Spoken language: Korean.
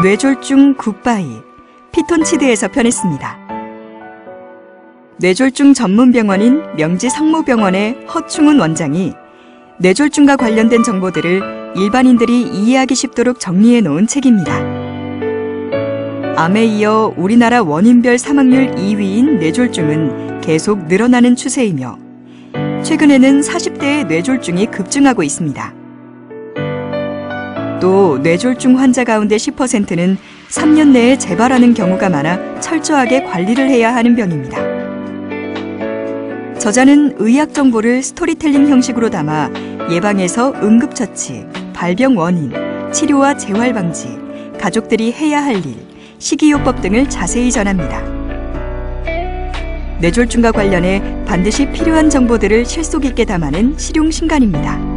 뇌졸중 굿바이 피톤치드에서 편했습니다. 뇌졸중 전문병원인 명지 성모병원의 허충훈 원장이 뇌졸중과 관련된 정보들을 일반인들이 이해하기 쉽도록 정리해 놓은 책입니다. 암에 이어 우리나라 원인별 사망률 2위인 뇌졸중은 계속 늘어나는 추세이며 최근에는 40대의 뇌졸중이 급증하고 있습니다. 또 뇌졸중 환자 가운데 10%는 3년 내에 재발하는 경우가 많아 철저하게 관리를 해야 하는 병입니다. 저자는 의학 정보를 스토리텔링 형식으로 담아 예방에서 응급처치, 발병 원인, 치료와 재활 방지, 가족들이 해야 할 일, 식이요법 등을 자세히 전합니다. 뇌졸중과 관련해 반드시 필요한 정보들을 실속 있게 담아낸 실용 신간입니다.